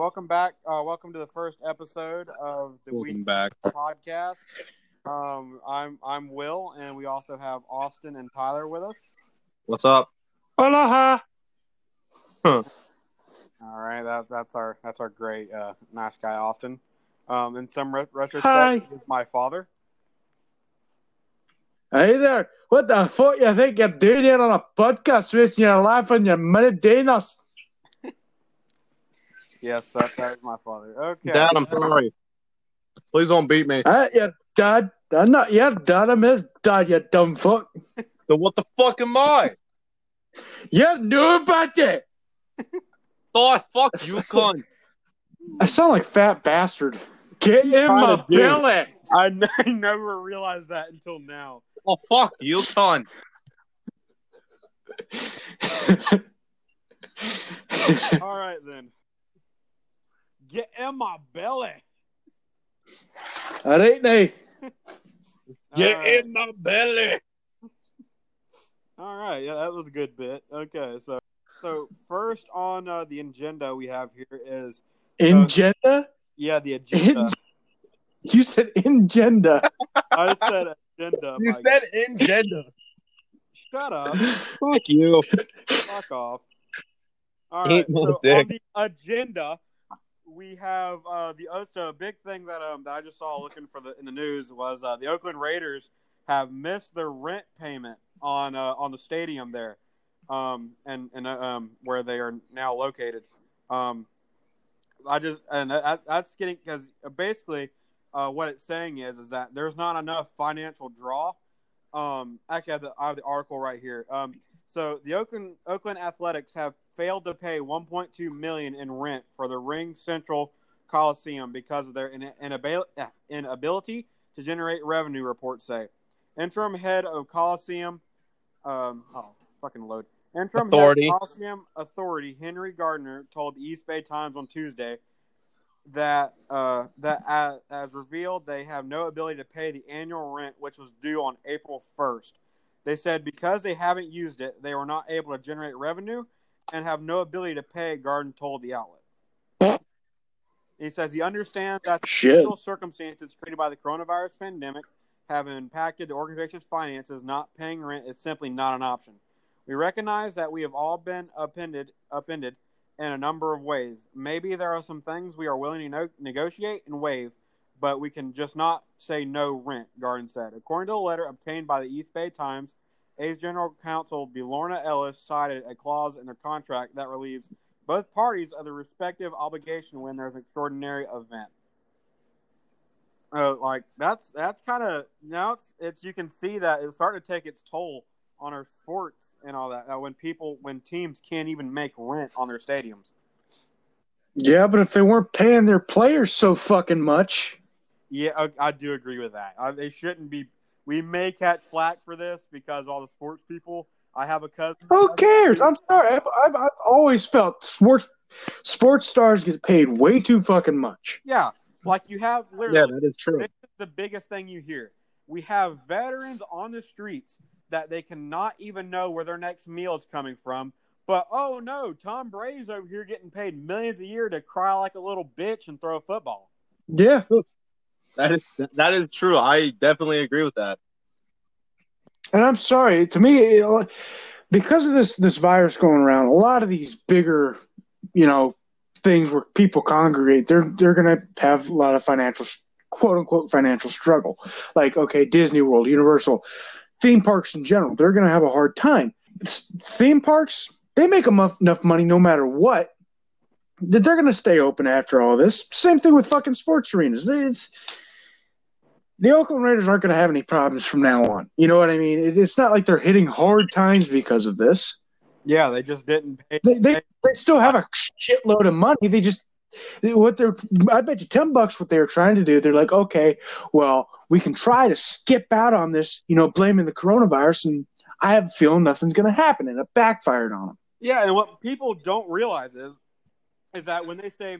Okay, welcome back. Uh, welcome to the first episode of the Welcome Week back. podcast. Um, I'm I'm Will, and we also have Austin and Tyler with us. What's up? Aloha. All right, that, that's our that's our great uh, nice guy Austin. Um, in some re- retrospect, Hi. my father. Hey there. What the fuck you think you're doing here on a podcast wasting your life and your money doing us? Yes, that that is my father. Okay, Dad, I'm sorry. Please don't beat me. Uh, your dad. I'm not your dad, I'm his dad, you dumb fuck. So what the fuck am I? you knew about nobody. Oh, fuck you, So- cunt. I sound like fat bastard. Get in trying my to do? belly. I, n- I never realized that until now. Oh, fuck you, cunt. All right then, get in my belly. All right now. Get All right. in my belly. All right, yeah, that was a good bit. Okay, so so first on uh, the agenda we have here is Ingenda? yeah the agenda. You said agenda. I said agenda. You Mike. said agenda. shut up. Fuck you. Fuck off. All right, so on the agenda we have uh, the oh, so a big thing that um that I just saw looking for the in the news was uh, the Oakland Raiders have missed their rent payment on uh, on the stadium there, um and and uh, um where they are now located. Um, I just and that, that's getting because basically uh, what it's saying is is that there's not enough financial draw. Um, actually, I have the, I have the article right here. Um, so the Oakland Oakland Athletics have failed to pay 1.2 million in rent for the RingCentral Coliseum because of their uh, inability to generate revenue. Reports say. Interim head of Coliseum, um, oh fucking load. Interim Authority. head of Coliseum Authority Henry Gardner told the East Bay Times on Tuesday that uh, that as, as revealed, they have no ability to pay the annual rent, which was due on April first. They said because they haven't used it, they were not able to generate revenue and have no ability to pay. Garden told the outlet. He says he understands that the circumstances created by the coronavirus pandemic have impacted the organization's finances. Not paying rent is simply not an option. We recognize that we have all been upended, upended in a number of ways. Maybe there are some things we are willing to no- negotiate and waive, but we can just not say no rent, Garden said. According to a letter obtained by the East Bay Times, A's General Counsel Belorna Ellis cited a clause in their contract that relieves both parties of the respective obligation when there's an extraordinary event. Uh, like that's that's kind of now it's it's you can see that it's starting to take its toll on our sports and all that. Uh, when people when teams can't even make rent on their stadiums. Yeah, but if they weren't paying their players so fucking much. Yeah, I, I do agree with that. I, they shouldn't be. We may catch flack for this because all the sports people. I have a cousin. Who cares? I'm sorry. I've, I've, I've always felt sports sports stars get paid way too fucking much. Yeah, like you have literally. Yeah, that is true. This is the biggest thing you hear. We have veterans on the streets that they cannot even know where their next meal is coming from. But oh no, Tom Brady's over here getting paid millions a year to cry like a little bitch and throw a football. Yeah. That is that is true. I definitely agree with that. And I'm sorry. To me, because of this this virus going around, a lot of these bigger, you know, things where people congregate, they're they're gonna have a lot of financial quote unquote financial struggle. Like okay, Disney World, Universal, theme parks in general, they're gonna have a hard time. Theme parks, they make enough enough money no matter what. That they're gonna stay open after all this. Same thing with fucking sports arenas. It's, the Oakland Raiders aren't going to have any problems from now on. You know what I mean? It, it's not like they're hitting hard times because of this. Yeah, they just didn't pay. They, they, they still have a shitload of money. They just what they're I bet you ten bucks what they were trying to do. They're like, okay, well, we can try to skip out on this, you know, blaming the coronavirus, and I have a feeling nothing's going to happen, and it backfired on them. Yeah, and what people don't realize is, is that when they say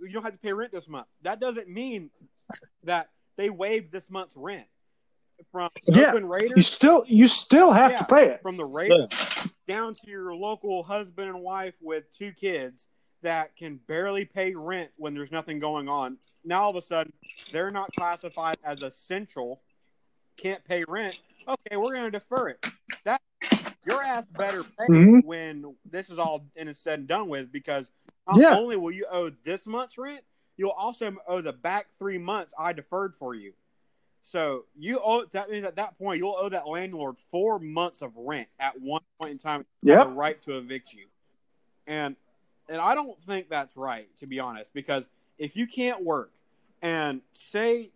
you don't have to pay rent this month, that doesn't mean that they waived this month's rent from the Yeah, Oakland You still you still have Yeah. to pay it. from the Raiders down to your local husband and wife with two kids, that can barely pay rent when there's nothing going on. Now all of a sudden they're not classified as essential, can't pay rent. Okay, we're going to defer it. That your ass better pay Mhm. when this is all in and said and done with because not Yeah. only will you owe this month's rent, you'll also owe the back three months I deferred for you. So you owe that means at that point you'll owe that landlord four months of rent at one point in time. You have Yep. the right to evict you, and and I don't think that's right to be honest. Because if you can't work, and say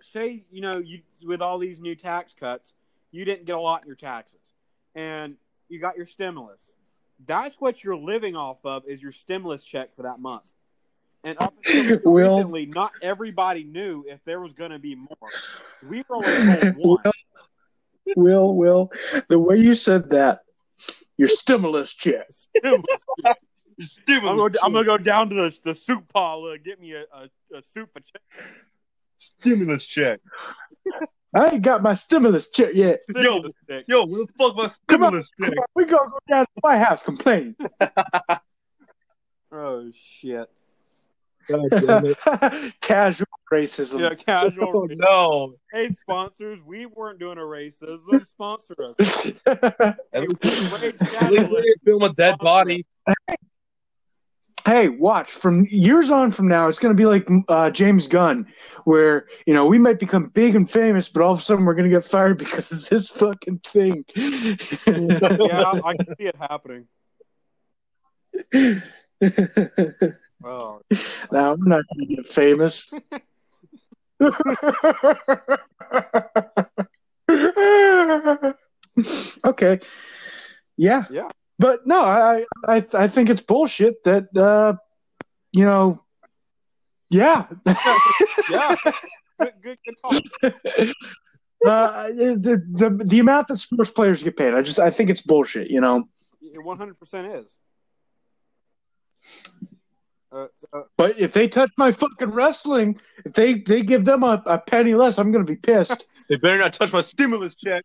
say you know you with all these new tax cuts, you didn't get a lot in your taxes, and you got your stimulus. That's what you're living off of is your stimulus check for that month. And up until Will- recently, not everybody knew if there was going to be more. We were only told one. Will, Will, the way you said that, your stimulus check. Stimulus. Your stimulus I'm gonna, I'm gonna go down to the, the soup pile, uh, get me a, a, a soup for check. Stimulus check. I ain't got my stimulus check yet. Stimulus check. Yo, what the fuck my Come on. stimulus check? Come on, we gonna go down to my house complain. Oh shit! God damn it. Casual racism. Yeah, casual. Oh no. Hey, sponsors, we weren't doing a racism. Sponsor us. Hey, Wade Chatterley, film a dead body. Hey, watch from years on from now, it's going to be like uh, James Gunn, where you know we might become big and famous, but all of a sudden we're going to get fired because of this fucking thing. Yeah, I can see it happening. Oh, now I'm not going to get famous. okay, yeah, Yeah. But no, I I I think it's bullshit that uh, you know, yeah. yeah. Good, good, good talk. uh, the, the the amount that sports players get paid, I just I think it's bullshit. You know, 100% is. Uh, so, but if they touch my fucking wrestling, if they they give them a, a penny less, I'm gonna be pissed. They better not touch my stimulus check.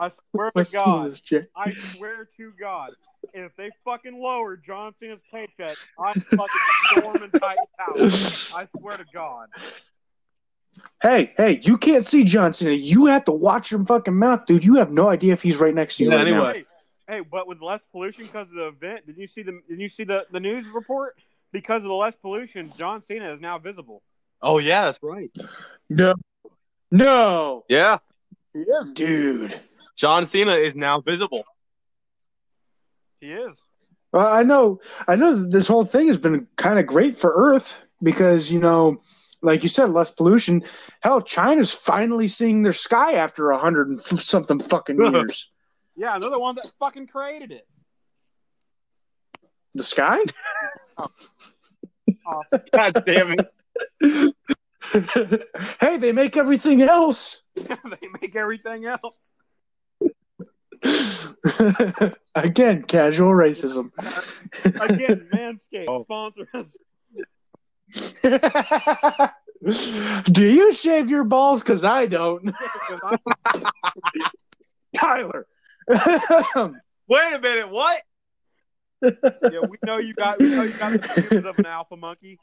I swear to God. I swear to God, if they fucking lower John Cena's paycheck, I'm fucking storming Titan Tower. I swear to God. Hey, hey, you can't see John Cena. You have to watch your fucking mouth, dude. You have no idea if he's right next to you Yeah, right anyway. Hey, hey, but with less pollution because of the event, did you see the did you see the, the news report? Because of the less pollution, John Cena is now visible. Oh yeah, that's right. No, no, Yeah. He is. dude. John Cena is now visible. He is. Well, I know, I know that this whole thing has been kind of great for Earth because you know, like you said, less pollution. Hell, China's finally seeing their sky after a hundred and something fucking years. Yeah, they're the ones that fucking created it. the sky? Awesome. God damn it. hey, they make everything else. they make everything else. Again, casual racism. Again, Manscaped Oh. sponsor us. Do you shave your balls? Because I don't. Tyler. Wait a minute, what? yeah, we know you got we know you got the pubes of an alpha monkey.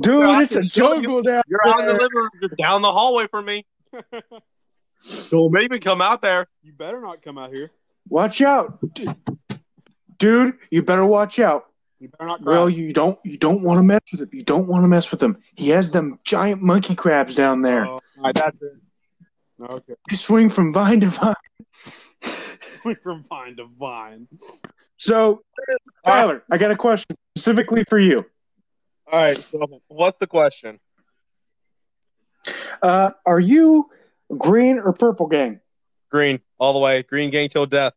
Dude, it's a can show you- jungle down You're out in the there. living room, just down the hallway from me. Don't maybe come out there. You better not come out here. Watch out. Dude, you better watch out. You better not cry. Well, you don't you don't want to mess with him. You don't want to mess with him. He has them giant monkey crabs down there. Oh, All right, that's it. okay. They swing from vine to vine. Swing from vine to vine. So, Tyler, I got a question specifically for you. All right, so what's the question? Uh, are you green or purple gang? Green, all the way. Green gang till death.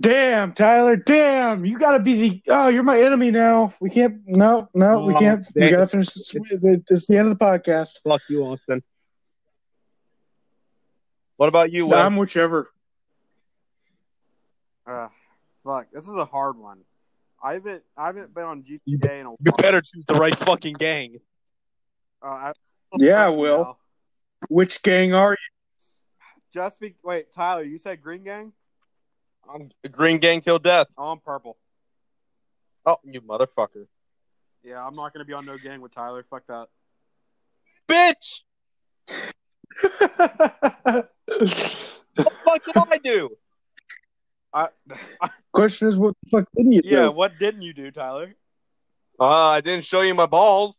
Damn, Tyler. Damn, you got to be the. Oh, you're my enemy now. We can't. No, no, we Oh, can't. We got to finish. This, it's the end of the podcast. Fuck you, Austin. What about you, Will? I'm whichever. Uh, fuck, this is a hard one. I haven't I haven't been on GTA You- in a while. you better choose the right fucking gang. Uh, I, Yeah, I will. now. Which gang are you? Just be wait, Tyler. You said Green Gang. I'm green gang till death. I'm purple. Oh, you motherfucker. Yeah, I'm not gonna be on no gang with Tyler. Fuck that. Bitch! What the fuck did I do? I, Question is, what the fuck didn't you yeah, do? what didn't you do, Tyler? Uh, I didn't show you my balls.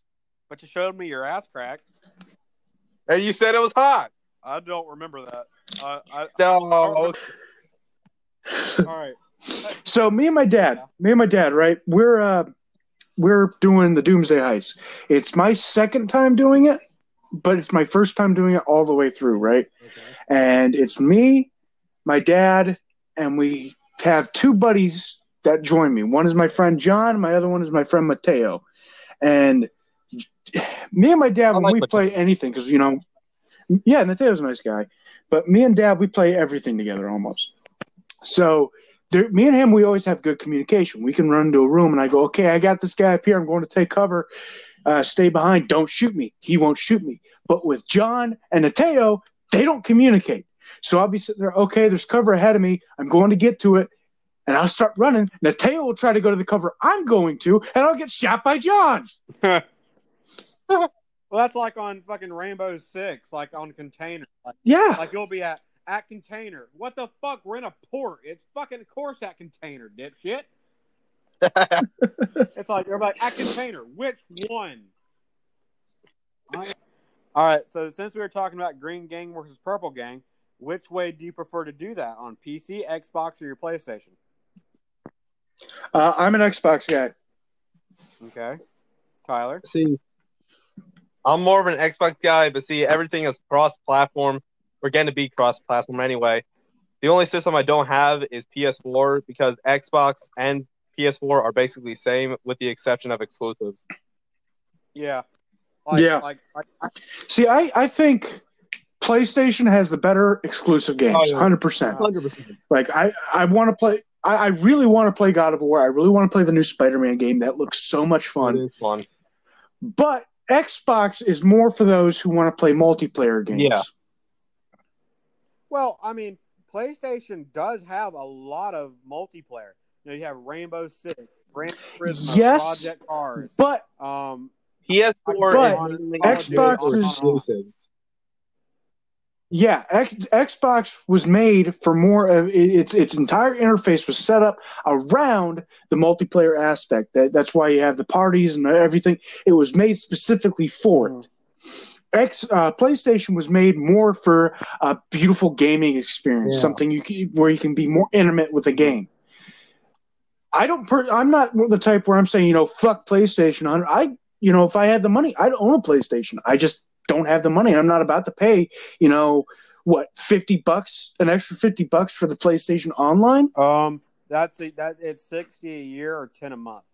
But you showed me your ass crack. And you said it was hot. I don't remember that. Uh, I, No. all right. So me and my dad, me and my dad, right? We're uh, we're doing the Doomsday Heist. It's my second time doing it, but it's my first time doing it all the way through, right? Okay. And it's me, my dad, and we have two buddies that join me. One is my friend John, my other one is my friend Mateo. And me and my dad, I when like we Mateo. play anything, because you know, yeah, Mateo's a nice guy, but me and dad, we play everything together almost. So there, me and him, we always have good communication. We can run into a room, and I go, "Okay, I got this guy up here. I'm going to take cover. Uh, stay behind. Don't shoot me. He won't shoot me." But with John and Mateo, they don't communicate. So I'll be sitting there. Okay, there's cover ahead of me. I'm going to get to it, and I'll start running. Mateo will try to go to the cover I'm going to, and I'll get shot by John. Well, that's like on fucking Rainbow Six, like on container. Like, Yeah, like you'll be at at container. What the fuck? We're in a port. It's fucking of course at container, dipshit. It's like you're at container. Which one? All right. So since we were talking about Green Gang versus Purple Gang, which way do you prefer to do that on PC, Xbox, or your PlayStation? uh, I'm an Xbox guy. Okay, Tyler. see, I'm more of an Xbox guy, but see, everything is cross-platform. We're going to be cross-platform anyway. The only system I don't have is PS4 because Xbox and PS4 are basically the same, with the exception of exclusives. Yeah. Like, Yeah. Like, like I, See, I, I think PlayStation has the better exclusive oh, games, Oh, yeah. hundred percent. Hundred percent. Like I, I want to play. I, I really want to play God of War. I really want to play the new Spider-Man game. That looks so much fun. Fun. But Xbox is more for those who want to play multiplayer games. Yeah. well, I mean, PlayStation does have a lot of multiplayer. You know, you have Rainbow Six, Gran Turismo, Yes. Project Cars. But Um, PS4 But is mainly Xbox for is- exclusives. Yeah, X, Xbox was made for more of it, its its entire interface was set up around the multiplayer aspect. That that's why you have the parties and everything. It was made specifically for it. X uh, PlayStation was made more for a beautiful gaming experience, Yeah. something you can, where you can be more intimate with a game. I don't. Per, I'm not the type where I'm saying you know fuck PlayStation. I you know if I had the money, I'd own a PlayStation. I just don't have the money. I'm not about to pay you know what fifty bucks, an extra fifty bucks for the PlayStation Online. um, that's a, that it's sixty a year or ten a month.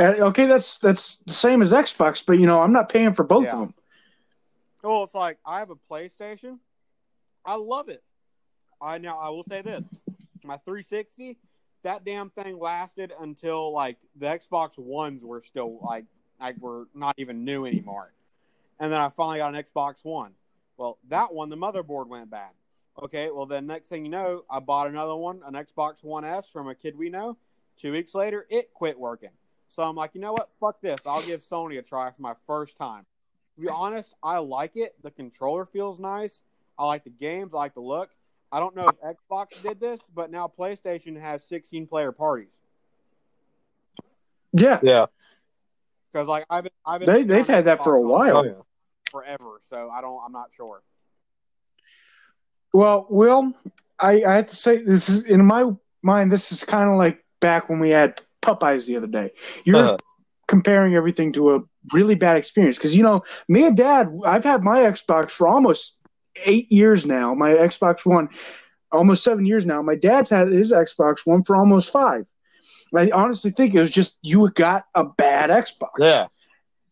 Uh, okay, that's that's the same as Xbox, but you know I'm not paying for both Yeah. of them. Oh, it's like I have a PlayStation. I love it. I now I will say this: my 360, that damn thing lasted until like the Xbox Ones were still like like were not even new anymore, and then I finally got an Xbox One. Well, that one the motherboard went bad. Okay, well then next thing you know, I bought another one, an Xbox One S from a kid we know. Two weeks later, it quit working. So I'm like, you know what? Fuck this. I'll give Sony a try for my first time. To be honest, I like it. The controller feels nice. I like the games. I like the look. I don't know if Xbox did this, but now PlayStation has 16 player parties. Yeah, Yeah. Because like I've been, I've been They- they've had that for a while. Yeah. forever. So I don't. I'm not sure. Well, Will, I, I have to say this is in my mind. This is kind of like back when we had Popeyes the other day. You're Uh, comparing everything to a really bad experience because you know me and Dad. I've had my Xbox for almost eight years now. My Xbox One, almost seven years now. My dad's had his Xbox One for almost five. I honestly think it was just you got a bad Xbox. yeah.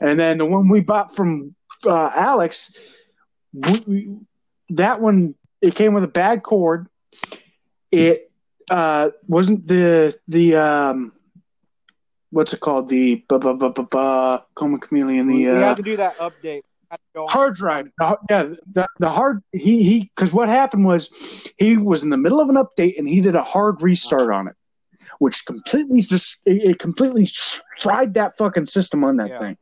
And then the one we bought from uh, Alex, we, we, that one it came with a bad cord. It uh, wasn't the the um, what's it called the bu- bu- bu- bu- bu- Coma Chameleon we, the we uh, had to do that update. had to go on. hard drive. The- yeah, the, the hard he he because what happened was he was in the middle of an update and he did a hard restart on it, which completely just it, it completely fried that fucking system on that Yeah. thing.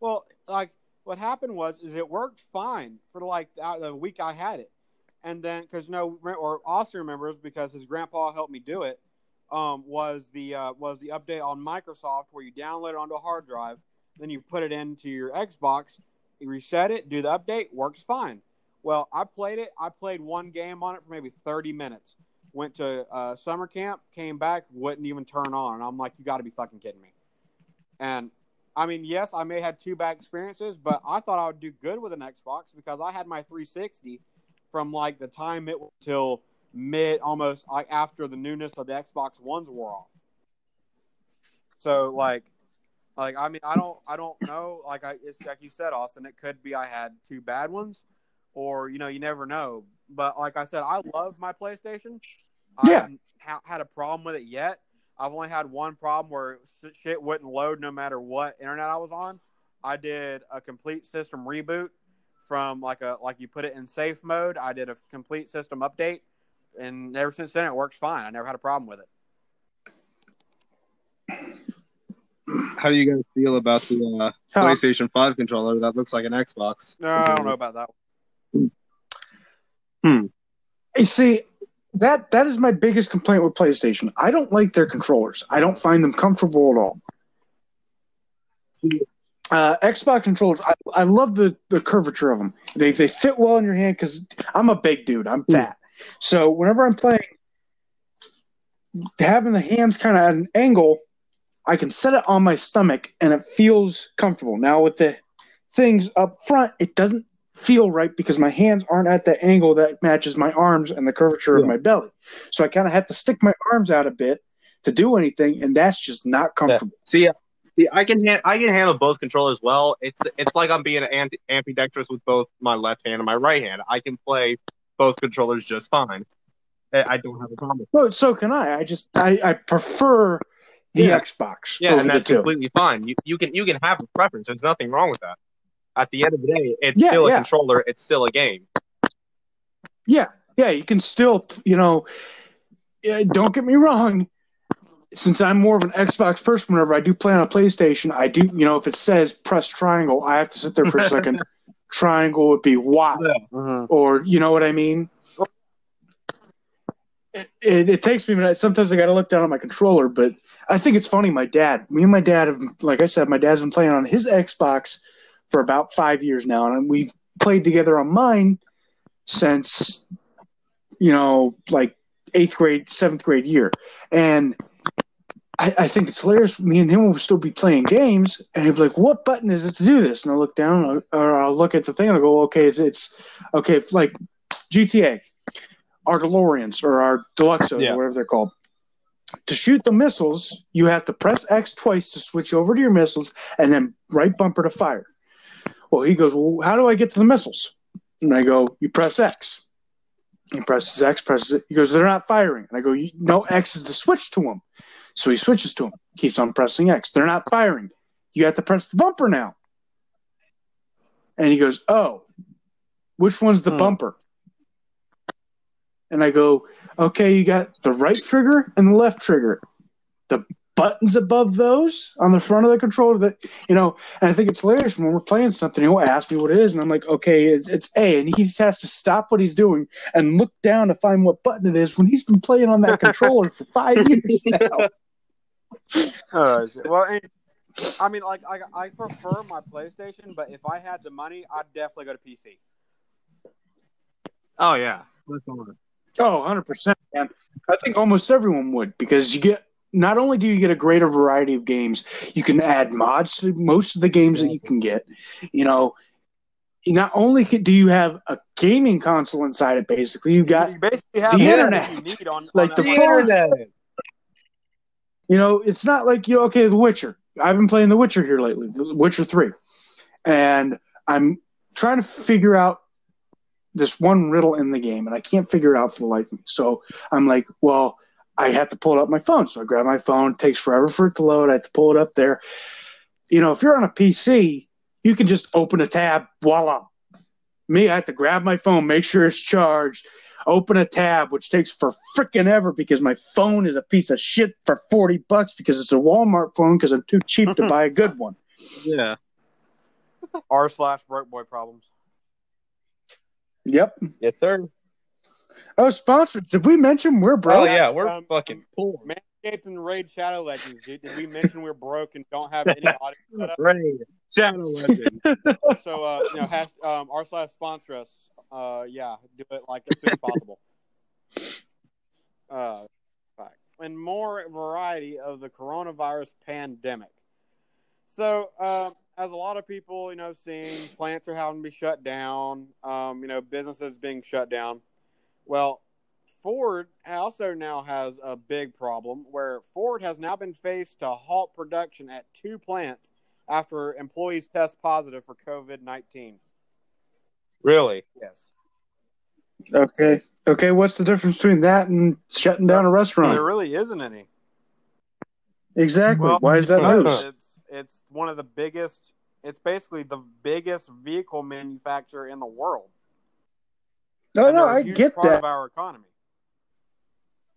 Well, like what happened was is it worked fine for like the, week I had it, and then because no or Austin remembers because his grandpa helped me do it. Um, was the uh, was the update on Microsoft where you download it onto a hard drive, then you put it into your Xbox, you reset it, do the update, works fine. Well, I played it. I played one game on it for maybe thirty minutes. Went to uh, summer camp, came back, wouldn't even turn on. And I'm like, you got to be fucking kidding me. And I mean, yes, I may have had two bad experiences, but I thought I would do good with an Xbox because I had my 360 from like the time it was till mid, almost like after the newness of the Xbox Ones wore off. So like, like I mean, I don't, I don't know. Like I, it's like you said, Austin. It could be I had two bad ones, or you know, you never know. But like I said, I love my PlayStation. I Yeah. haven't ha- had a problem with it yet. I've only had one problem where shit wouldn't load no matter what internet I was on. I did a complete system reboot from like a like you put it in safe mode. I did a complete system update, and ever since then it works fine. I never had a problem with it. How do you guys feel about the uh, Huh. PlayStation 5 controller that looks like an Xbox? No, I don't know about that. You see, that that is my biggest complaint with PlayStation. I don't like their controllers. I don't find them comfortable at all. Uh, Xbox controllers, I, I love the, the curvature of them. They they fit well in your hand because I'm a big dude. I'm fat, so whenever I'm playing, having the hands kind of at an angle, I can set it on my stomach and it feels comfortable. Now with the things up front, it doesn't feel right because my hands aren't at the angle that matches my arms and the curvature of my belly. So I kind of have to stick my arms out a bit to do anything, and that's just not comfortable. See, see, I can han- I can handle both controllers well. It's it's like I'm being anti- ambidextrous with both my left hand and my right hand. I can play both controllers just fine. I I don't have a problem. with Well, so can I. I just I, I prefer the Yeah. Xbox Yeah, and that's completely fine. You you can you can have a preference. There's nothing wrong with that. At the end of the day, it's Yeah, still a yeah. controller. It's still a game. Yeah, yeah, you can still, you know, don't get me wrong. Since I'm more of an Xbox person, whenever I do play on a PlayStation, I do, you know, if it says press triangle, I have to sit there for a second. triangle would be Y, Mm-hmm. or you know what I mean. It, it, it takes me a minute. Sometimes I got to look down at my controller, but I think it's funny. My dad, me and my dad have, like I said, my dad's been playing on his Xbox for about five years now, and we've played together on mine since you know, like eighth grade, seventh grade year. And I, I think it's hilarious. Me and him will still be playing games, and he'll be like, "What button is it to do this?" And I'll look down, or- or I'll look at the thing, and I'll go, "Okay, it's, it's okay." Like GTA, our DeLoreans or our Deluxos Yeah. or whatever they're called. To shoot the missiles, you have to press X twice to switch over to your missiles, and then right bumper to fire. Well, he goes, "Well, how do I get to the missiles?" And I go, "You press X." He presses X, presses it. He goes, "They're not firing." And I go, "No, X is the switch to them." So he switches to them. Keeps on pressing X. They're not firing. You have to press the bumper now. And he goes, "Oh, which one's the Hmm. bumper?" And I go, "Okay, you got the right trigger and the left trigger. The buttons above those on the front of the controller that you know." And I think it's hilarious when we're playing something. He'll ask me what it is, and I'm like, "Okay, it's, it's A," and he has to stop what he's doing and look down to find what button it is when he's been playing on that controller for five years now. Uh, well, and, I mean, like I, I prefer my PlayStation, but if I had the money, I'd definitely go to PC. Oh yeah. Oh, 100%, man. I think almost everyone would because you get not only do you get a greater variety of games, you can add mods to most of the games that you can get. You know, not only do you have a gaming console inside it, basically, you've got you basically have the internet. you need on Like on the The internet. You know, it's not like you okay, The Witcher. I've been playing The Witcher here lately, The Witcher Three, and I'm trying to figure out this one riddle in the game, and I can't figure it out for the life of me. So I'm like, well, I have to pull it up my phone. So I grab my phone. It takes forever for it to load. I have to pull it up there. You know, if you're on a PC, you can just open a tab, voila. Me, I have to grab my phone, make sure it's charged, open a tab, which takes for freaking ever because my phone is a piece of shit for 40 bucks because it's a Walmart phone because I'm too cheap to buy a good one. Yeah. R slash broke boy problems. Yep. Yes, sir. Oh, sponsored. Did we mention we're broke? Oh yeah, we're Um, fucking poor. Manscaped and Raid Shadow Legends, dude. Did we mention we're broke and don't have any audio? Raid, Shadow Legends. So, uh, you know, has, um, R slash sponsor us. Uh, yeah, do it like as soon as possible. Uh, and more variety of the coronavirus pandemic. So, um, as a lot of people, you know, seeing plants are having to be shut down, um, you know, businesses being shut down. Well, Ford also now has a big problem where Ford has now been faced to halt production at two plants after employees test positive for COVID 19. Really? Yes. Okay. Okay. What's the difference between that and shutting down a restaurant? There really isn't any. Exactly. Well, Why is that news? It's, it's one of the biggest, it's basically the biggest vehicle manufacturer in the world. No, And no, I get part that. of our economy.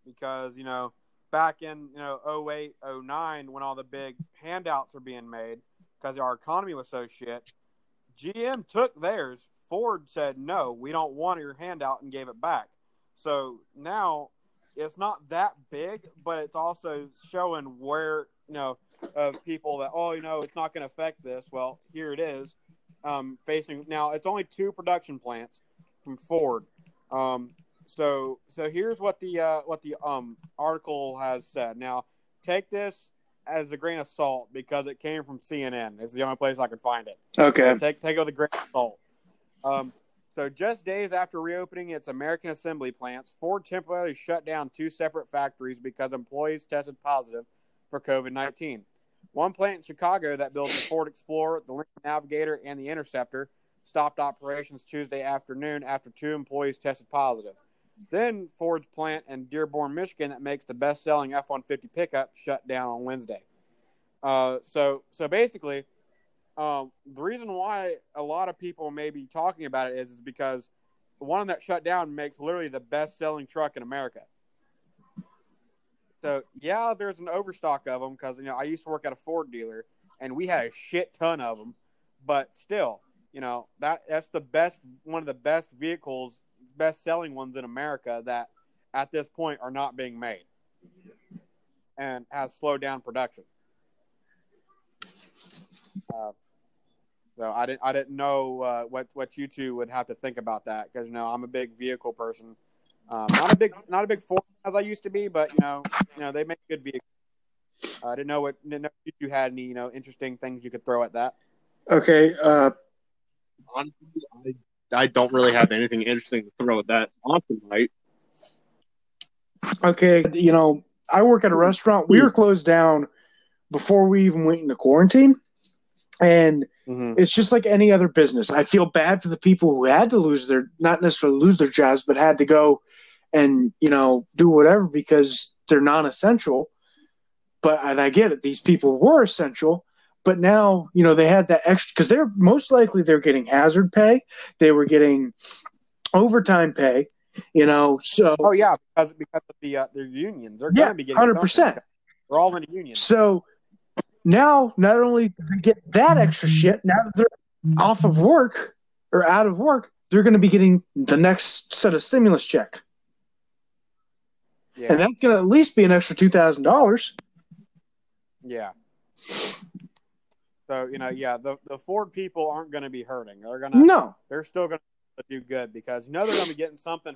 Because you know back in you know 08 09 when all the big handouts were being made because our economy was so shit gm took theirs. Ford said no we don't want your handout and gave it back. So now it's not that big but it's also showing where you know of people that oh you know it's not going to affect this. Well here it is. Um, facing now it's only two production plants from Ford. Um, so so here's what the uh, what the um, article has said. Now take this as a grain of salt because it came from CNN. It's the only place I could find it. Okay. Take take it with a grain of salt. Um, so just days after reopening its American assembly plants, Ford temporarily shut down two separate factories because employees tested positive for COVID nineteen. One plant in Chicago that builds the Ford Explorer, the Lincoln Navigator, and the Interceptor stopped operations Tuesday afternoon after two employees tested positive. Then Ford's plant in Dearborn, Michigan, that makes the best-selling F-150 pickup, shut down on Wednesday. Uh, so, so basically, um, the reason why a lot of people may be talking about it is, is because the one that shut down makes literally the best-selling truck in America. So yeah, there's an overstock of them because you know I used to work at a Ford dealer and we had a shit ton of them, but still, you know that that's the best one of the best vehicles, best selling ones in America that at this point are not being made and has slowed down production. Uh, so I didn't I didn't know uh, what what you two would have to think about that because you know I'm a big vehicle person. Um, not a big not a big Ford as I used to be, but you know you know they make good vehicles. I didn't know what didn't know if you had any you know interesting things you could throw at that. Okay. Uh, Honestly, I, I don't really have anything interesting to throw at that. Austin might. okay. You know, I work at a restaurant. We were closed down before we even went into quarantine. And Mm-hmm. it's just like any other business. I feel bad for the people who had to lose their, not necessarily lose their jobs, but had to go and, you know, do whatever because they're non essential. But, and I get it, these people were essential. But now, you know, they had that extra because they're most likely they're getting hazard pay. They were getting overtime pay, you know. So, Oh yeah, because because of the uh, their unions, they're Yeah, going to be getting 100%. something. They're all in a union. So now, not only do they get that extra shit, now that they're off of work or out of work, they're going to be getting the next set of stimulus check, Yeah, and that's going to at least be an extra two thousand dollars. yeah. So you know, mm-hmm. yeah, the the Ford people aren't going to be hurting. They're gonna No, they're still going to do good because you know they're going to be getting something.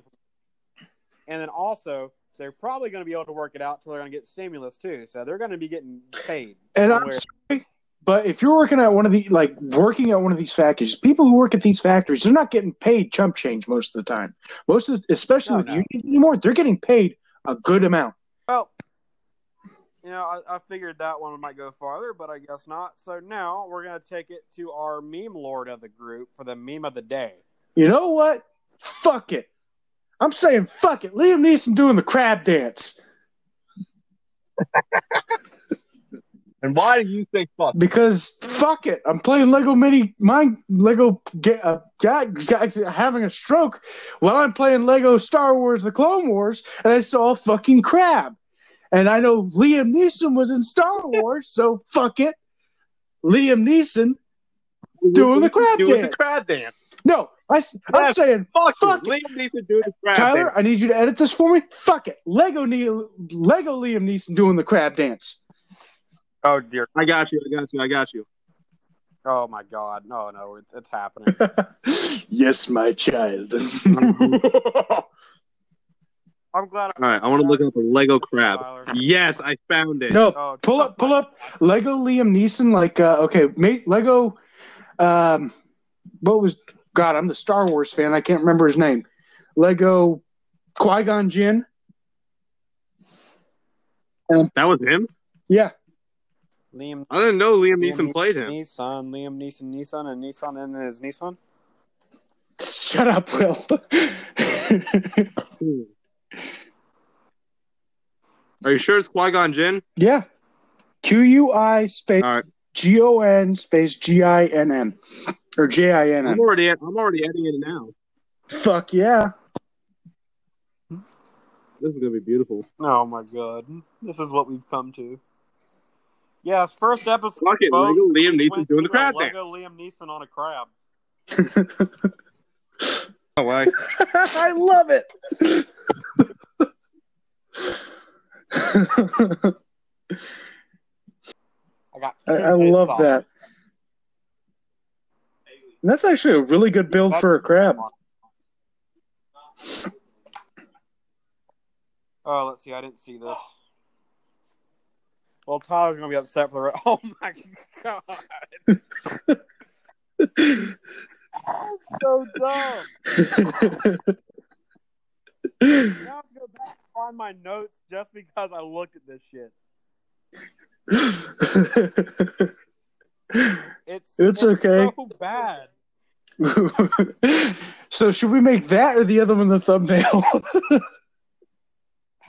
And then also, they're probably going to be able to work it out till they're going to get stimulus too. So they're going to be getting paid. and I'm sorry, but if you're working at one of the like working at one of these factories, people who work at these factories, they're not getting paid chump change most of the time. Most of, especially No, with no. unions anymore, they're getting paid a good amount. Well, you know, I, I figured that one might go farther, but I guess not. So now we're going to take it to our meme lord of the group for the meme of the day. You know what? Fuck it. I'm saying fuck it. Liam Neeson doing the crab dance. And why do you say fuck? because fuck it, I'm playing Lego Mini, my Lego get, uh, got, got having a stroke while I'm playing Lego Star Wars: The Clone Wars, and I saw a fucking crab, and I know Liam Neeson was in Star Wars, so fuck it, Liam Neeson. Doing the crab doing dance. the crab dance. No, I, am Yes, saying Fuck, Fuck. Liam Neeson doing the crab Tyler, dance. I need you to edit this for me. Fuck it, Lego ne- Lego Liam Neeson doing the crab dance. Oh dear. I got you. I got you. I got you. Oh my God. No, no, it's it's happening. yes, my child. I'm glad. All right, I want to look up a Lego crab. Yes, I found it. no, Oh, pull up, pull up Lego Liam Neeson. Like, uh, okay, mate, Lego. Um, what was God? I'm the Star Wars fan. I can't remember his name. Lego Qui Gon Jinn. That was him. Yeah, Liam I didn't know Liam Liam Neeson played him. Nissan, Liam Neeson, Nissan, and Nissan, and his Nissan. shut up, Will. Are you sure it's Qui Gon Jinn? yeah, Q U I space All right, G O N space G I N N or J I N N. I'm already I'm already editing it now. Fuck yeah. This is gonna be beautiful. Oh my God, this is what we've come to. Yes, first episode. Fuck it, folks, Lego Liam Neeson doing the to a crab Lego dance. Liam Neeson on a crab. Oh, why? I love it. I got. I, I love off that. And that's actually a really good build for a crab. Oh, let's see. I didn't see this. Well, Tyler's gonna be upset for the. Re- oh my god, so dumb. Now I have to go back and find my notes just because I looked at this shit. It's It's okay. so bad. so should we make that or the other one the thumbnail?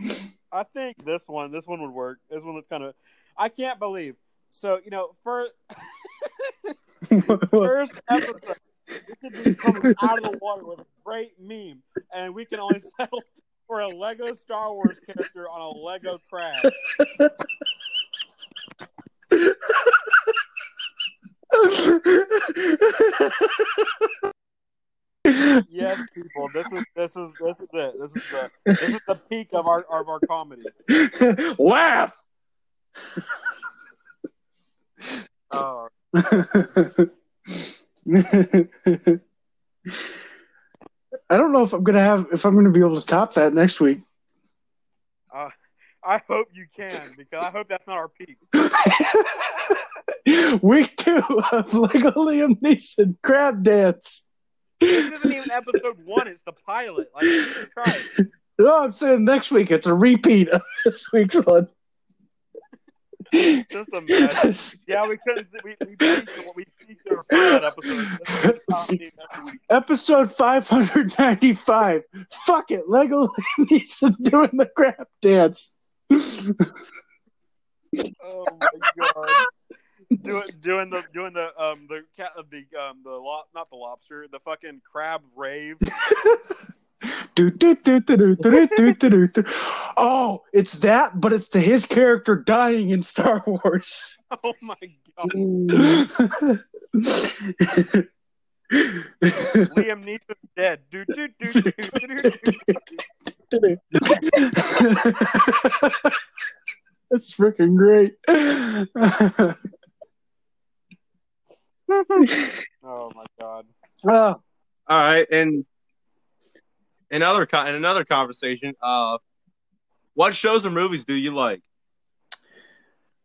I think this one, this one would work. This one was kind of. I can't believe. So you know, first first episode, this could be coming out of the water with a great meme, and we can only settle for a Lego Star Wars character on a Lego crab. Yes, people, this is this is this is it. This is the this is the peak of our of our comedy. Laugh. Oh, I don't know if I'm gonna have if I'm gonna be able to top that next week. uh, I hope you can because I hope that's not our peak. week two of Lego Liam Neeson crab dance. This isn't even episode one; it's the pilot. Like Christ. No, I'm saying next week it's a repeat of this week's one. Just a mess. Yeah, we couldn't. We we what we peaked our pilot episode. This is comedy every week. Episode 595. Fuck it, Lego Liam Neeson doing the crab dance. Oh my god. Doing doing the doing the um the cat the um the lo- not the lobster the fucking crab rave. Do, do, do, do, do, do, do, do, do, do. Oh, it's that, but it's to his character dying in Star Wars. Oh my god. Liam Neeson's dead. Do do do do do do. That's freaking great. Oh my god. Oh, All right, and in other con- in another conversation, uh, what shows or movies do you like?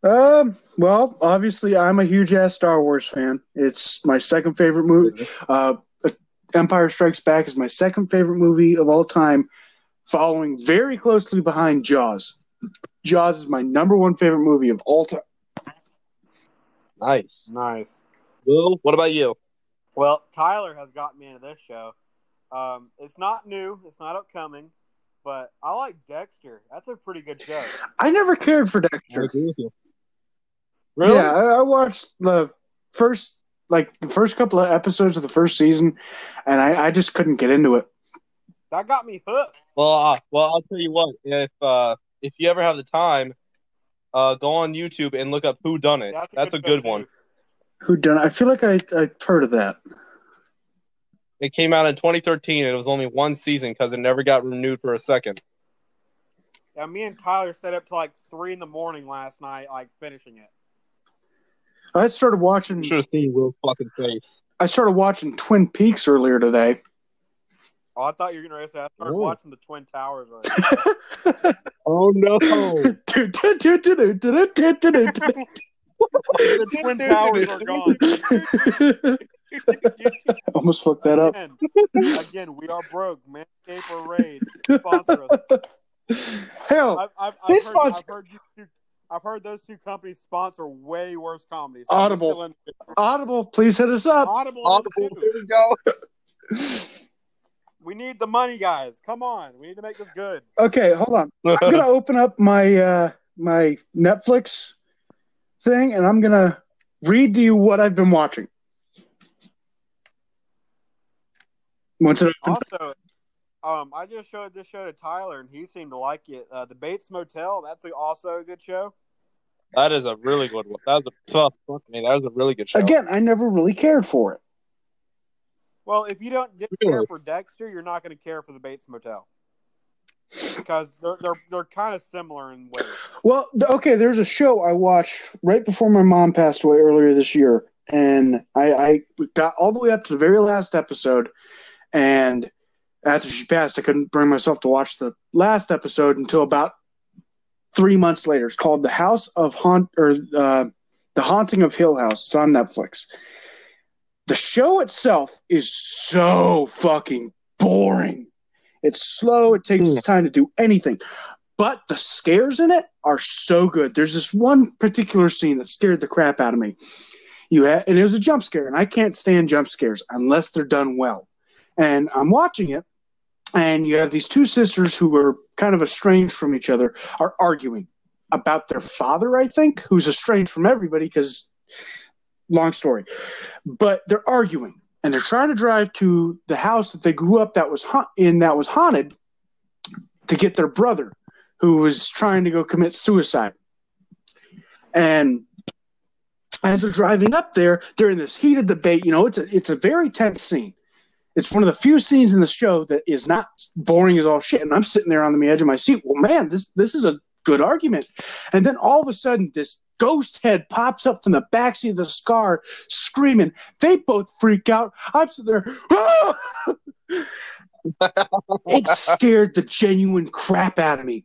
um, well, obviously, I'm a huge ass Star Wars fan. It's my second favorite movie. Uh, Empire Strikes Back is my second favorite movie of all time, following very closely behind Jaws. Jaws is my number one favorite movie of all time. Nice. Nice. Will, what about you? Well, Tyler has gotten me into this show. Um, it's not new. It's not upcoming, but I like Dexter. That's a pretty good show. I never cared for I Dexter. agree with you. Really? Yeah, I, I watched the first, like the first couple of episodes of the first season, and I, I just couldn't get into it. That got me hooked. Well, uh, well, I'll tell you what. If uh, if you ever have the time, uh, go on YouTube and look up Who Done It. That's a good show, one. Who done? I feel like I I heard of that. It came out in 2013, and it was only one season because it never got renewed for a second. Yeah, me and Tyler set up to like three in the morning last night, like finishing it. I started watching. Should have seen Will's fucking face. I started watching Twin Peaks earlier today. Oh, I thought you were gonna say I started Ooh. watching the Twin Towers. Right oh no! the Twin Towers are gone. Almost fucked that up. Again, again, we are broke. Manscaped or Raid sponsor us. Hell, I've, I've, I've, heard, sponsor- I've heard you two, I've heard those two companies sponsor way worse comedies. Audible. In- Audible, please hit us up. Audible. Audible, too. here we go. We need the money, guys. Come on, we need to make this good. Okay, hold on. I'm gonna open up my uh, my Netflix thing, and I'm gonna read to you what I've been watching. Once it opens, Also, um, I just showed this show to Tyler, and he seemed to like it. Uh, the Bates Motel. That's a, also a good show. that is a really good one. That was a tough fuck me. That was a really good show. again, I never really cared for it. Well, if you don't get Really? care for Dexter, you're not going to care for the Bates Motel because they're they're they're kind of similar in ways. Well, okay, there's a show I watched right before my mom passed away earlier this year, and I, I got all the way up to the very last episode, and after she passed, I couldn't bring myself to watch the last episode until about three months later. It's called The House of Haunt or uh, The Haunting of Hill House. It's on Netflix. The show itself is so fucking boring. It's slow. It takes time to do anything but the scares in it are so good. There's this one particular scene that scared the crap out of me. You had, and it was a jump scare, and I can't stand jump scares unless they're done well. And I'm watching it, and you have these two sisters who are kind of estranged from each other are arguing about their father, I think, who's estranged from everybody because long story. But they're arguing and they're trying to drive to the house that they grew up that was ha- in that was haunted to get their brother who was trying to go commit suicide. And as they're driving up there, they're in this heated debate. You know, it's a it's a very tense scene. It's one of the few scenes in the show that is not boring as all shit. And I'm sitting there on the edge of my seat. Well, man, this this is a good argument. And then all of a sudden, this ghost head pops up from the backseat of the car, screaming. They both freak out. I'm sitting there. "Ah!" it scared the genuine crap out of me.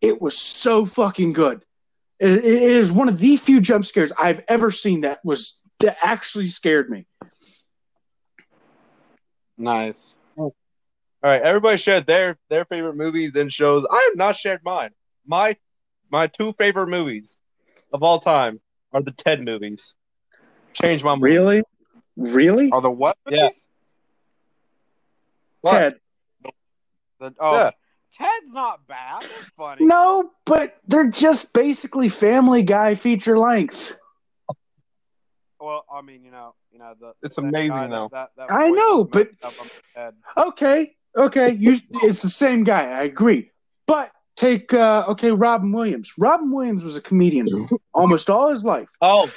It was so fucking good. It, it is one of the few jump scares I've ever seen that was that actually scared me. Nice. All right, everybody shared their their favorite movies and shows. I have not shared mine. My my two favorite movies of all time are the Ted movies. Change my mind. Really, really, Are the what? Yeah. What? Ted. The, oh, Yeah. Ted's not bad. They're funny. No, but they're just basically Family Guy feature length. Well, I mean, you know, you know the. It's that amazing, guy that- though. That, that I know, but- messed up on the head. Okay, okay, you, it's the same guy. I agree, but take uh, okay, Robin Williams. Robin Williams was a comedian almost all his life, Oh,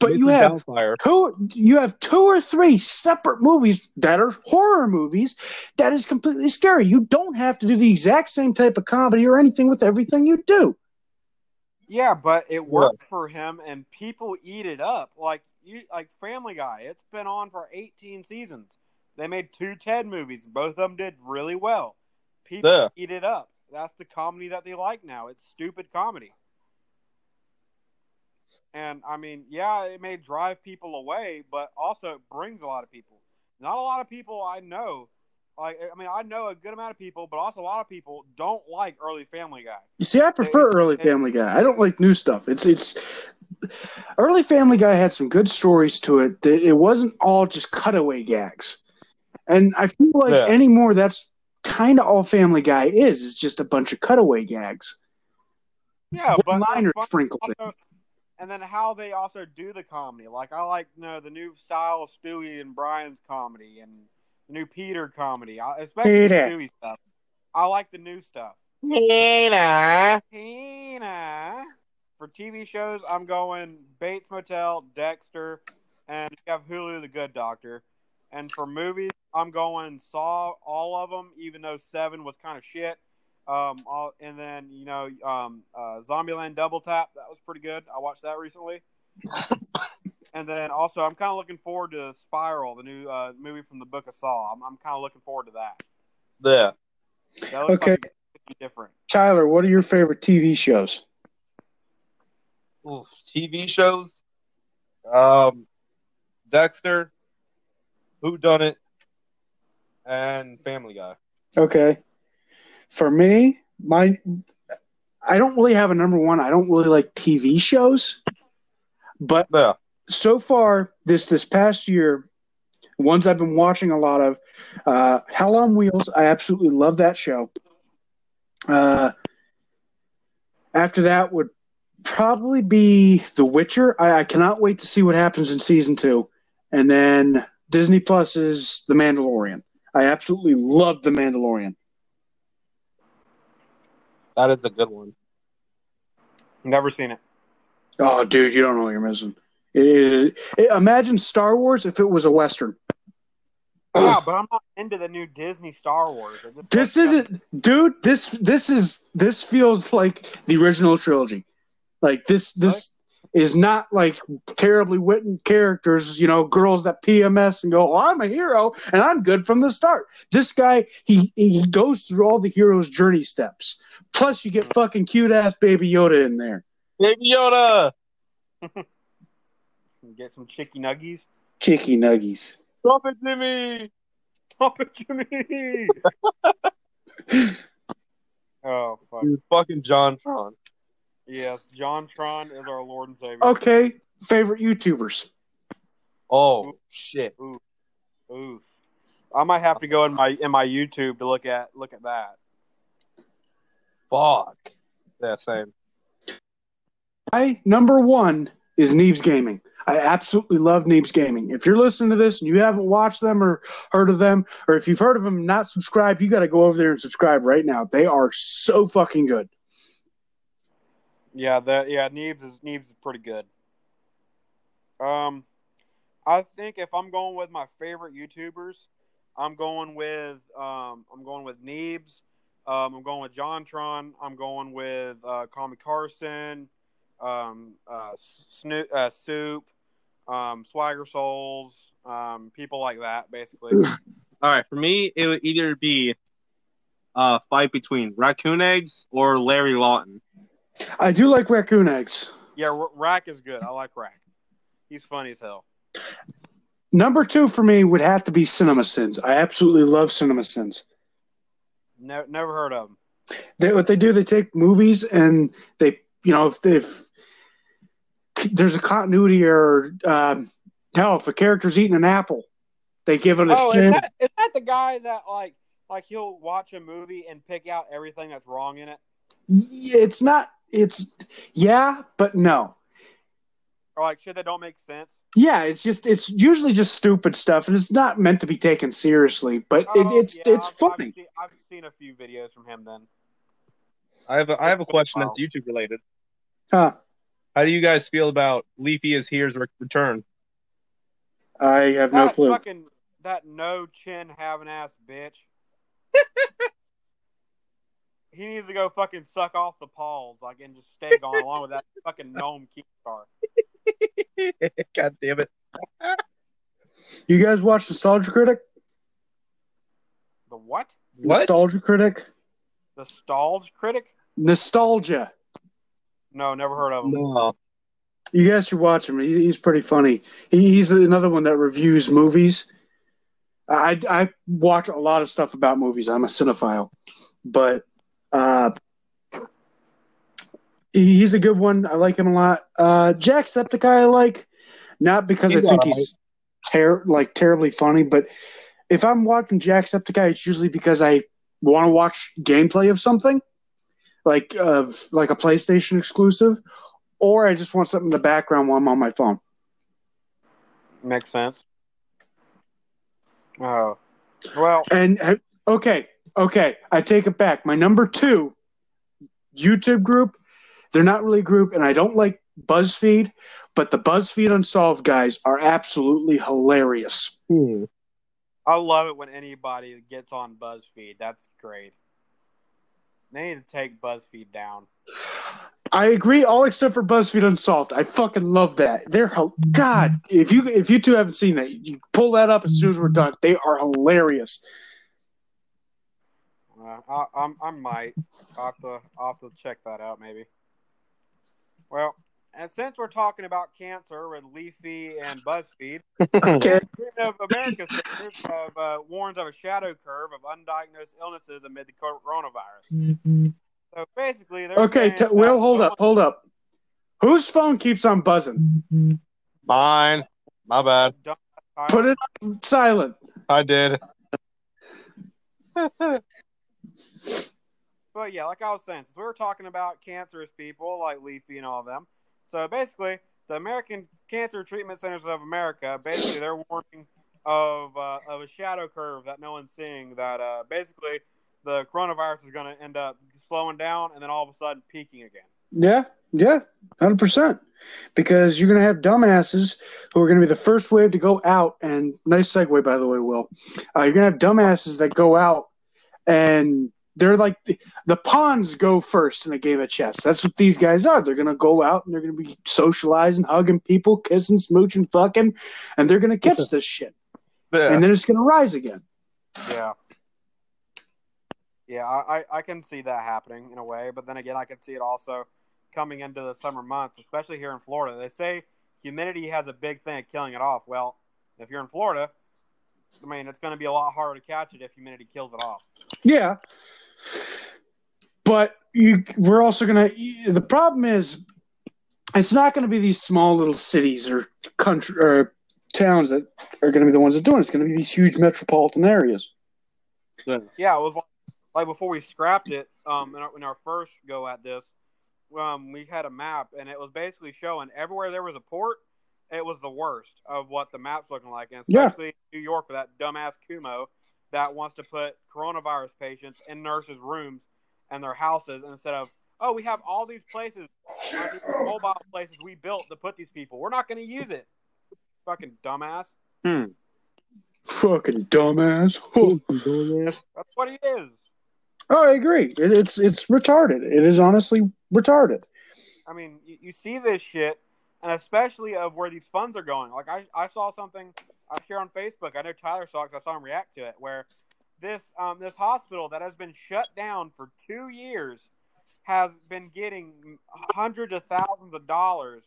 but you have Doubtfire. two you have two or three separate movies that are horror movies that is completely scary. You don't have to do the exact same type of comedy or anything with everything you do. Yeah, but it worked for him, and people eat it up. Like you, like Family Guy. It's been on for 18 seasons. They made two Ted movies. Both of them did really well. People Yeah. eat it up. That's the comedy that they like now. It's stupid comedy. And I mean, yeah, it may drive people away, but also it brings a lot of people. Not a lot of people I know. Like, I mean, I know a good amount of people, but also a lot of people don't like early Family Guy. You see, I prefer It's- early it- Family Guy. I don't like new stuff. It's it's early Family Guy had some good stories to it. It it wasn't all just cutaway gags, and I feel like Yeah. anymore that's kind of all Family Guy is. Is just a bunch of cutaway gags, Yeah, but one-liners sprinkled in. also, and then how they also do the comedy. Like I like you know the new style of Stewie and Brian's comedy and the new Peter comedy, I- especially the Peter. Stewie stuff. I like the new stuff. Nina. Tina. For TV shows, I'm going Bates Motel, Dexter, and you have Hulu, The Good Doctor. And for movies, I'm going Saw, all of them, even though Seven was kind of shit. Um, all, and then you know, um, uh, Zombieland Double Tap, that was pretty good. I watched that recently. and then also, I'm kind of looking forward to Spiral, the new uh, movie from the Book of Saw. I'm, I'm kind of looking forward to that. Yeah. That looks Okay. like it's different. Tyler, what are your favorite TV shows? Oof, TV shows. Um, Dexter, Who Done It, and Family Guy. Okay. For me, my I don't really have a number one. I don't really like TV shows. But Yeah. so far this this past year, ones I've been watching a lot of, uh, Hell on Wheels. I absolutely love that show. Uh, after that would probably be The Witcher. I, I cannot wait to see what happens in season two, and then Disney Plus is The Mandalorian. I absolutely love The Mandalorian. That is a good one. Never seen it. Oh, dude, you don't know what you're missing. It is, it- imagine Star Wars if it was a western. Yeah, but I'm not into the new Disney Star Wars. This isn't, dude. This this is this feels like the original trilogy. Like this this is not like terribly written characters. You know, girls that PMS and go, "Oh, I'm a hero and I'm good from the start." This guy, he he goes through all the hero's journey steps. Plus, you get fucking cute ass Baby Yoda in there. Baby Yoda. Get some chicky nuggies. Chicky nuggies. Stop it, Jimmy. Stop it, Jimmy. oh fuck. You fucking John Tron. Yes, JonTron is our Lord and Savior. Okay, favorite YouTubers. Oh shit. Oof. I might have to go in my in my YouTube to look at look at that. Fuck. Yeah, same. My number one is Neebs Gaming. I absolutely love Neebs Gaming. If you're listening to this and you haven't watched them or heard of them, or if you've heard of them and not subscribed, you got to go over there and subscribe right now. They are so fucking good. Yeah, that yeah, Neebs is Neebs is pretty good. Um, I think if I'm going with my favorite YouTubers, I'm going with um, I'm going with Neebs. Um, I'm going with JonTron. I'm going with uh, Me Carson, um, uh, Snoop, uh, Soup, um, Swagger Souls, um, people like that, basically. All right, for me, it would either be a fight between Raccoon Eggs or Larry Lawton. I do like raccoon eggs. Yeah, R- Rack is good. I like Rack. He's funny as hell. Number two for me would have to be CinemaSins. I absolutely love CinemaSins. Ne- never heard of them. They, what they do, they take movies and they, you know, if, if there's a continuity error, um, hell, if a character's eating an apple, they give it a Oh, sin. is that, is that the guy that like like he'll watch a movie and pick out everything that's wrong in it? Yeah, it's not. It's yeah, but no. Or like shit that don't make sense? Yeah, it's just it's usually just stupid stuff, and it's not meant to be taken seriously. But it, Oh, it's yeah, it's I've, funny. I've seen, I've seen a few videos from him then. I have a, I have a question Wow. that's YouTube related. Huh. How do you guys feel about LeafyIsHere's return? I have no clue. fucking that no chin having ass bitch. he needs to go fucking suck off the Pauls, like and just stay gone along with that fucking gnome key star. God damn it! You guys watch Nostalgia Critic? The what? What? Nostalgia Critic? The stalls critic? Nostalgia. No, never heard of him. No. You guys should watch him. He, he's pretty funny. He, he's another one that reviews movies. I I watch a lot of stuff about movies. I'm a cinephile, but uh, he's a good one. I like him a lot. Uh, Jacksepticeye I like, not because He's I think alright. he's ter- like terribly funny, but if I'm watching Jacksepticeye, it's usually because I want to watch gameplay of something, like of like a PlayStation exclusive, or I just want something in the background while I'm on my phone. Makes sense. Oh, well, And uh, okay, okay, I take it back. My number two YouTube group, they're not really a group, and I don't like BuzzFeed, but the BuzzFeed Unsolved guys are absolutely hilarious. Hmm. I love it when anybody gets on BuzzFeed. That's great. They need to take BuzzFeed down. I agree, all except for BuzzFeed Unsolved. I fucking love that. They're hel- God. If you if you two haven't seen that, you pull that up as soon as we're done. They are hilarious. Uh, I, I'm, I might. I'll have, to, I'll have to check that out, maybe. Well, and since we're talking about cancer with Leafy and BuzzFeed, Okay. Institute of America Centers have uh, warns of a shadow curve of undiagnosed illnesses amid the coronavirus. So basically, they're Okay. saying T- that Will, hold up, hold up. Whose phone keeps on buzzing? Mine. My bad. Put it on silent. I did. But yeah, like I was saying, since we were talking about cancerous people like Leafy and all of them, so basically, the American Cancer Treatment Centers of America, basically, they're warning of uh, of a shadow curve that no one's seeing. That uh, basically, the coronavirus is going to end up slowing down and then all of a sudden peaking again. Yeah, yeah, hundred percent. Because you're gonna have dumbasses who are gonna be the first wave to go out. And nice segue, by the way, Will. Uh, you're gonna have dumbasses that go out, and they're like the, the pawns go first in a game of chess. That's what these guys are. They're gonna go out and they're gonna be socializing, hugging people, kissing, smooching, fucking, and they're gonna catch this shit. Yeah. And then it's gonna rise again. Yeah. Yeah, I, I I can see that happening in a way, but then again, I can see it also coming into the summer months, especially here in Florida. They say humidity has a big thing of killing it off. Well, if you're in Florida, I mean, it's going to be a lot harder to catch it if humidity kills it off. Yeah. But you, we're also going to. The problem is, it's not going to be these small little cities or country or towns that are going to be the ones that do it. It's going to be these huge metropolitan areas. Yeah, it was like, like before we scrapped it. Um, in our, in our first go at this, um, we had a map, and it was basically showing everywhere there was a port, it was the worst of what the map's looking like, and Yeah. especially New York with that dumbass Cuomo that wants to put coronavirus patients in nurses' rooms and their houses instead of oh we have all these places, these mobile places we built to put these people. We're not going to use it. Fucking dumbass. Hmm. Fucking dumbass. That's what he is. Oh, I agree. It, it's it's retarded. It is honestly retarded. I mean, you, you see this shit, and especially of where these funds are going. Like I, I saw something uh, here on Facebook. I know Tyler saw it 'cause I saw him react to it. Where this um, this hospital that has been shut down for two years has been getting hundreds of thousands of dollars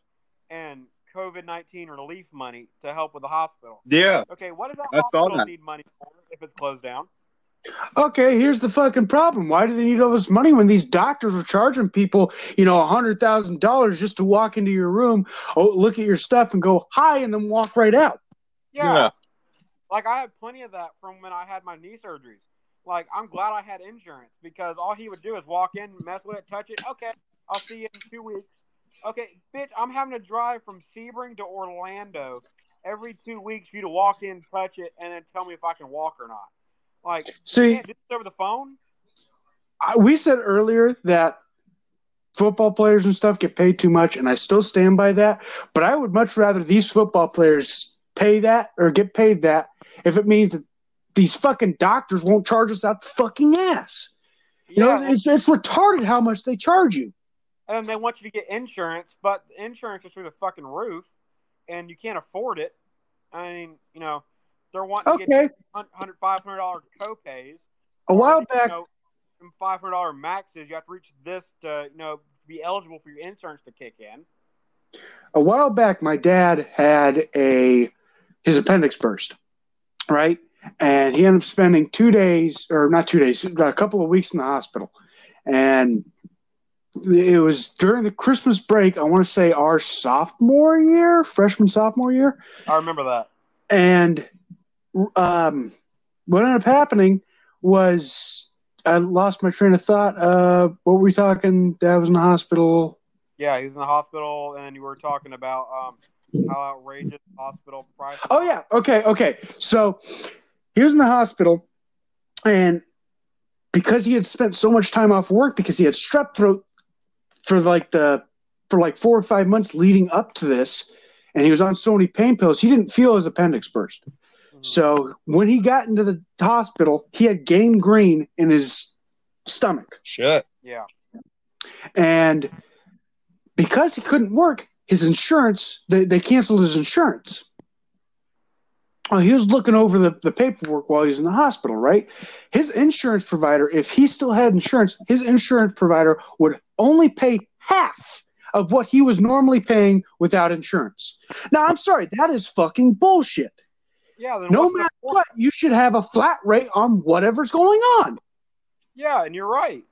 in COVID nineteen relief money to help with the hospital. Yeah. Okay, what does that I saw hospital that. need money for if it's closed down? Okay, here's the fucking problem. Why do they need all this money when these doctors are charging people, you know, a hundred thousand dollars just to walk into your room, oh, look at your stuff, and go hi, and then walk right out? Yeah. Yeah. Like I had plenty of that from when I had my knee surgeries. Like I'm glad I had insurance because all he would do is walk in, mess with it, touch it. Okay, I'll see you in two weeks. Okay, bitch, I'm having to drive from Sebring to Orlando every two weeks for you to walk in, touch it, and then tell me if I can walk or not. Like, See, this over the phone. I- we said earlier that football players and stuff get paid too much, and I still stand by that. But I would much rather these football players pay that or get paid that if it means that these fucking doctors won't charge us out the fucking ass. You yeah, know, it's, it's retarded how much they charge you. and they want you to get insurance, but the insurance is through the fucking roof, and you can't afford it. I mean, you know, they're wanting to get you 100 500 dollar copays. A while back, you know, five hundred dollar maxes. You have to reach this to you know be eligible for your insurance to kick in. a while back, my dad had a his appendix burst, right? And he ended up spending two days, or not two days, a couple of weeks in the hospital. And it was during the Christmas break. I want to say our sophomore year, freshman sophomore year. I remember that. And um, what ended up happening was I lost my train of thought. Uh, what were we talking? Dad was in the hospital. Yeah, he was in the hospital, and you were talking about um, how outrageous hospital prices. Oh yeah. Okay. Okay. So he was in the hospital, and because he had spent so much time off work because he had strep throat for like the for like four or five months leading up to this, and he was on so many pain pills, he didn't feel his appendix burst. Mhm. So when he got into the hospital, he had gangrene in his stomach. Shit. Yeah. And because he couldn't work, his insurance, they, they canceled his insurance. Well, he was looking over the, the paperwork while he was in the hospital, right? His insurance provider, if he still had insurance, his insurance provider would only pay half of what he was normally paying without insurance. Now, I'm sorry, that is fucking bullshit. Yeah. No matter what, you should have a flat rate on whatever's going on. Yeah, and you're right.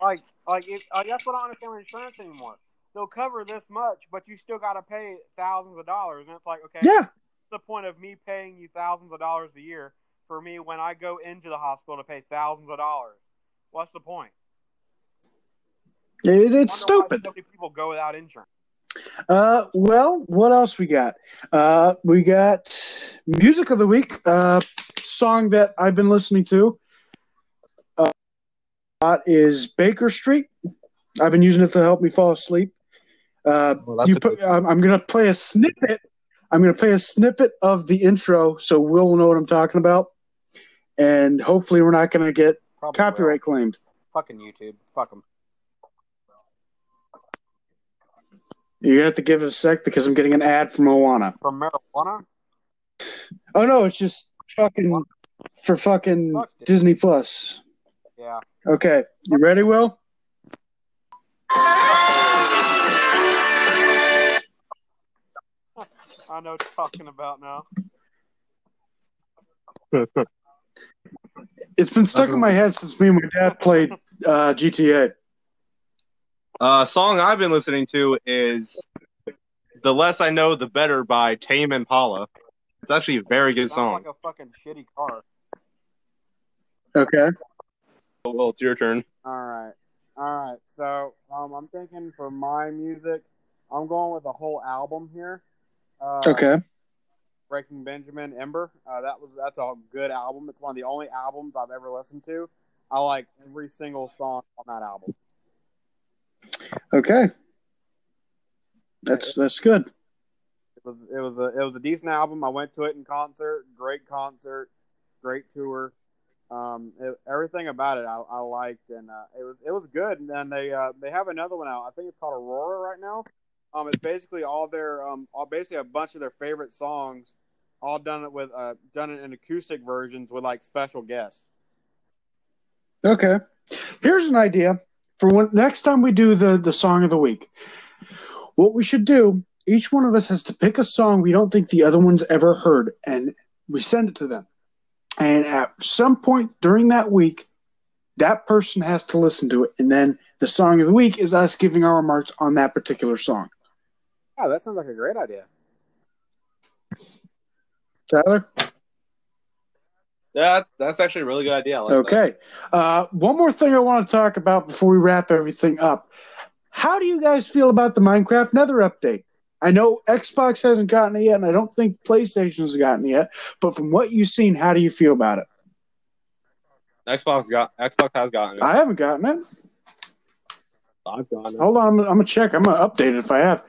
Like, like, it, like that's what I don't understand with insurance anymore. They'll cover this much, but you still got to pay thousands of dollars, and it's like, okay, Yeah. what's the point of me paying you thousands of dollars a year for me when I go into the hospital to pay thousands of dollars? What's the point? It, it's stupid. So many people go without insurance. Uh, well, what else we got? Uh, we got music of the week. Uh, song that I've been listening to. Uh, is Baker Street. I've been using it to help me fall asleep. Uh, Well, you put, good- I'm, I'm gonna play a snippet. I'm gonna play a snippet of the intro, so we'll know what I'm talking about, and hopefully we're not gonna get Probably copyright claimed. Fucking YouTube. Fuck them. You're gonna have to give it a sec because I'm getting an ad from Moana. From marijuana. Oh no, it's just fucking for fucking Fuck. Disney Plus. Yeah. Okay, you ready, Will? I know what you're talking about now. It's been stuck in my head since me and my dad played uh, GTA. Uh, song I've been listening to is "The Less I Know, the Better" by Tame Impala. It's actually a very good song. like a fucking shitty car. Okay. Well, it's your turn. All right, all right. So um, I'm thinking for my music, I'm going with a whole album here. Uh, Okay. Breaking Benjamin Ember. Uh, that was that's a good album. It's one of the only albums I've ever listened to. I like every single song on that album. Okay. That's that's good. It was it was a it was a decent album. I went to it in concert. Great concert, great tour. Um, it, everything about it I, I liked, and uh, it was it was good. And then they uh, they have another one out. I think it's called Aurora right now. Um, it's basically all their um, all basically a bunch of their favorite songs, all done it with uh, done it in acoustic versions with like special guests. Okay. Here's an idea for when next time we do the the song of the week. What we should do, each one of us has to pick a song we don't think the other one's ever heard, and we send it to them. And at some point during that week, that person has to listen to it, and then the song of the week is us giving our remarks on that particular song. Oh, that sounds like a great idea. Tyler? Yeah, that's actually a really good idea. Like. Okay. Uh, one more thing I want to talk about before we wrap everything up. How do you guys feel about the Minecraft Nether update? I know Xbox hasn't gotten it yet, and I don't think PlayStation's gotten it yet. But from what you've seen, how do you feel about it? Xbox got Xbox has gotten it. I haven't gotten it. I've gotten it. Hold on, I'm, I'm gonna check. I'm gonna update it if I have.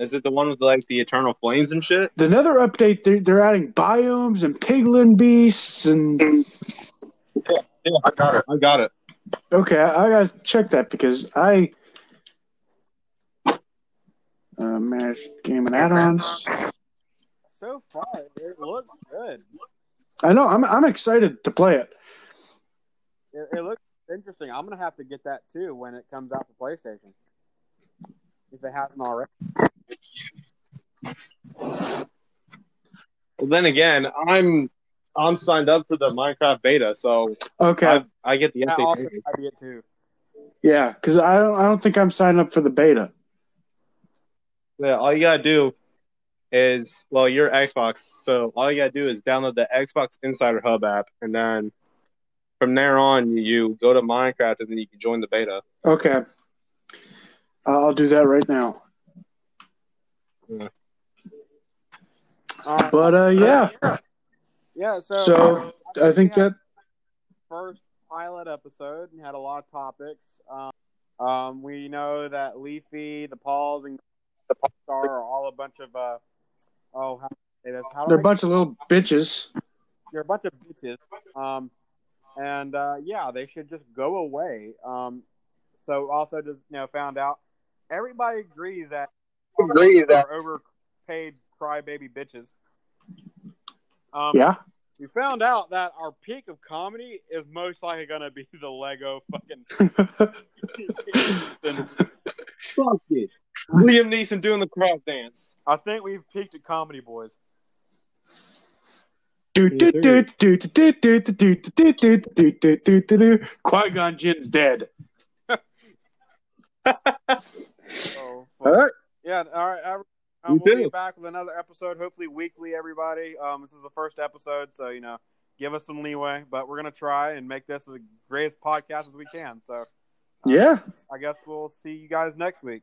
Is it the one with like the eternal flames and shit? The Nether update, they're, they're adding biomes and piglin beasts, and Yeah, I got it. I got it. okay, I, I gotta check that because I uh, managed game and add-ons. So far, it looks good. I know. I'm I'm excited to play it. It, it looks interesting. I'm gonna have to get that too when it comes out for PlayStation. If they haven't already. Then again, I'm I'm signed up for the Minecraft beta, so Okay. I, I get the That update. also might be it too. Yeah, because I don't I don't think I'm signed up for the beta. Yeah, all you gotta do is well, your Xbox. So all you gotta do is download the Xbox Insider Hub app, and then from there on, you go to Minecraft and then you can join the beta. Okay. I'll do that right now. Um, But uh, yeah. yeah. So, So I think that first pilot episode and had a lot of topics. Um, um, we know that Leafy, the Pauls, and the Star are all a bunch of uh, oh, how do this? How do they're a I- bunch of little bitches. They're a bunch of bitches. Um, and uh, yeah, they should just go away. Um, so also just you know found out everybody agrees that Agrees that- overpaid crybaby bitches. Um, yeah. We found out that our peak of comedy is most likely going to be the Lego fucking. Fuck it. Liam Neeson doing the crowd dance. I think we've peaked at comedy, boys. Qui Gon Jinn's dead. oh, all right. Yeah, all right. Um, we'll be back with another episode, hopefully weekly. Everybody, um, this is the first episode, so you know, give us some leeway. But we're gonna try and make this the greatest podcast as we can. So Yeah. I guess we'll see you guys next week.